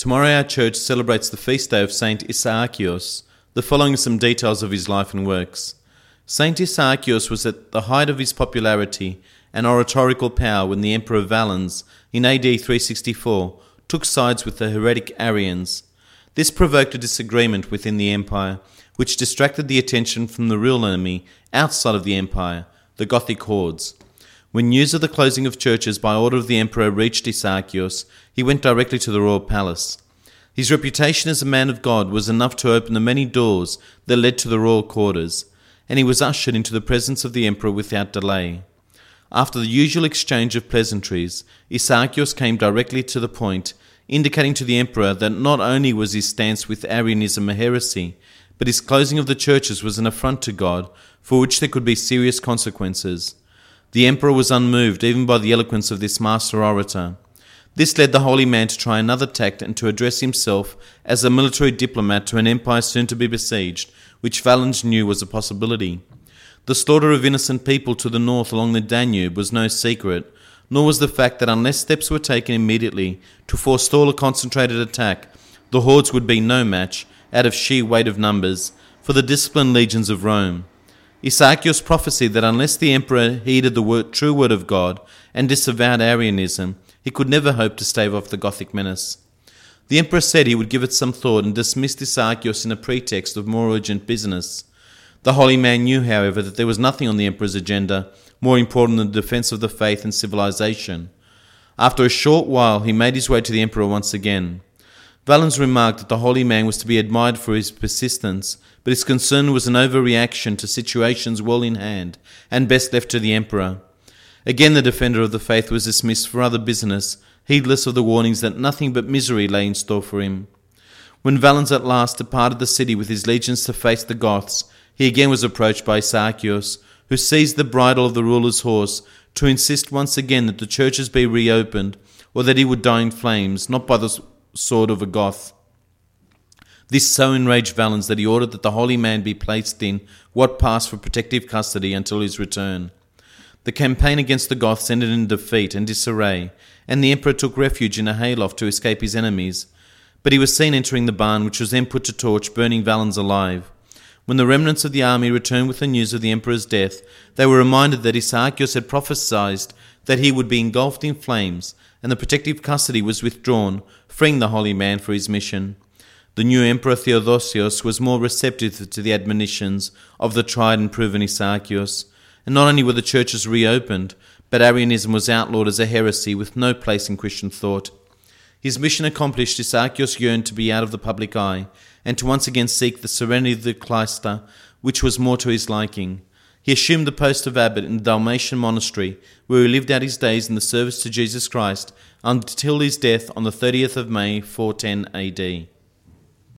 Tomorrow our church celebrates the feast day of Saint Isaacios. The following are some details of his life and works. Saint Isaacios was at the height of his popularity and oratorical power when the Emperor Valens, in AD 364, took sides with the heretic Arians. This provoked a disagreement within the empire, which distracted the attention from the real enemy outside of the empire, the Gothic hordes. When news of the closing of churches by order of the emperor reached Isaacios, he went directly to the royal palace. His reputation as a man of God was enough to open the many doors that led to the royal quarters, and he was ushered into the presence of the emperor without delay. After the usual exchange of pleasantries, Isaacios came directly to the point, indicating to the emperor that not only was his stance with Arianism a heresy, but his closing of the churches was an affront to God, for which there could be serious consequences. The emperor was unmoved even by the eloquence of this master orator. This led the holy man to try another tact and to address himself as a military diplomat to an empire soon to be besieged, which Valens knew was a possibility. The slaughter of innocent people to the north along the Danube was no secret, nor was the fact that unless steps were taken immediately to forestall a concentrated attack, the hordes would be no match, out of sheer weight of numbers, for the disciplined legions of Rome. Isaacios prophesied that unless the emperor heeded the word, true word of God and disavowed Arianism, he could never hope to stave off the Gothic menace. The emperor said he would give it some thought and dismissed Isaacios in a pretext of more urgent business. The holy man knew, however, that there was nothing on the emperor's agenda more important than the defense of the faith and civilization. After a short while, he made his way to the emperor once again. Valens remarked that the holy man was to be admired for his persistence, but his concern was an overreaction to situations well in hand and best left to the emperor. Again, the defender of the faith was dismissed for other business, heedless of the warnings that nothing but misery lay in store for him. When Valens at last departed the city with his legions to face the Goths, he again was approached by Isaacios, who seized the bridle of the ruler's horse to insist once again that the churches be reopened, or that he would die in flames, not by the sword of a Goth. This so enraged Valens that he ordered that the holy man be placed in what passed for protective custody until his return. The campaign against the Goths ended in defeat and disarray, and the emperor took refuge in a hayloft to escape his enemies. But he was seen entering the barn, which was then put to torch, burning Valens alive. When the remnants of the army returned with the news of the emperor's death, they were reminded that Isaacios had prophesied that he would be engulfed in flames, and the protective custody was withdrawn, freeing the holy man for his mission. The new emperor Theodosius was more receptive to the admonitions of the tried and proven Isaacios, and not only were the churches reopened, but Arianism was outlawed as a heresy with no place in Christian thought. His mission accomplished, Isaacios yearned to be out of the public eye, and to once again seek the serenity of the cloister, which was more to his liking. He assumed the post of abbot in the Dalmatian monastery, where he lived out his days in the service to Jesus Christ until his death on the 30th of May 410 AD.